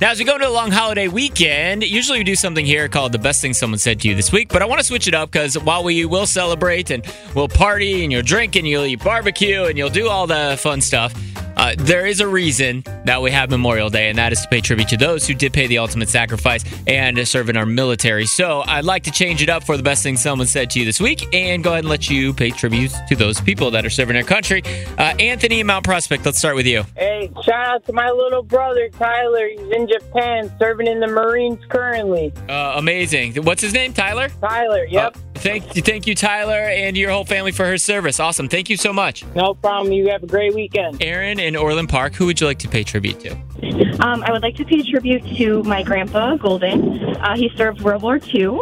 Now, as we go into a long holiday weekend, usually we do something here called the best thing someone said to you this week. But I want to switch it up because while we will celebrate and we'll party and you'll drink and you'll eat barbecue and you'll do all the fun stuff, uh, there is a reason that we have Memorial Day, and that is to pay tribute to those who did pay the ultimate sacrifice and to serve in our military. So I'd like to change it up for the best thing someone said to you this week and go ahead and let you pay tribute to those people that are serving our country. Uh, Anthony, Mount Prospect, let's start with you. Hey, shout out to my little brother Tyler. He's in Japan serving in the Marines currently. Uh, amazing. What's his name? Tyler? Tyler, yep. Thank you, thank you, Tyler, and your whole family for her service. Awesome. Thank you so much. No problem. You have a great weekend. Aaron in Orland Park, who would you like to pay tribute to? Um, I would like to pay tribute to my grandpa, Golden. Uh, he served World War II.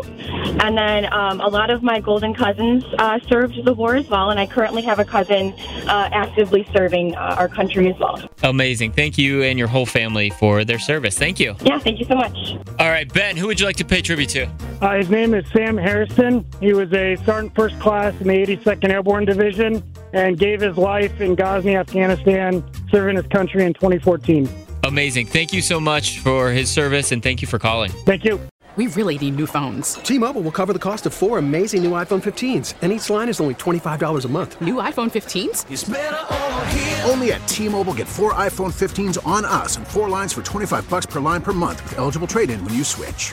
And then um, a lot of my Golden cousins uh, served the war as well. And I currently have a cousin uh, actively serving uh, our country as well. Amazing. Thank you and your whole family for their service. Thank you. Yeah, thank you so much. All right, Ben, who would you like to pay tribute to? Uh, his name is Sam Harrison. He was a sergeant first class in the 82nd Airborne Division and gave his life in Ghazni, Afghanistan, serving his country in 2014. Amazing. Thank you so much for his service and thank you for calling. Thank you. We really need new phones. T-Mobile will cover the cost of four amazing new iPhone 15s, and each line is only $25 a month. New iPhone 15s? Only at T-Mobile get four iPhone 15s on us and four lines for 25 bucks per line per month with eligible trade-in when you switch.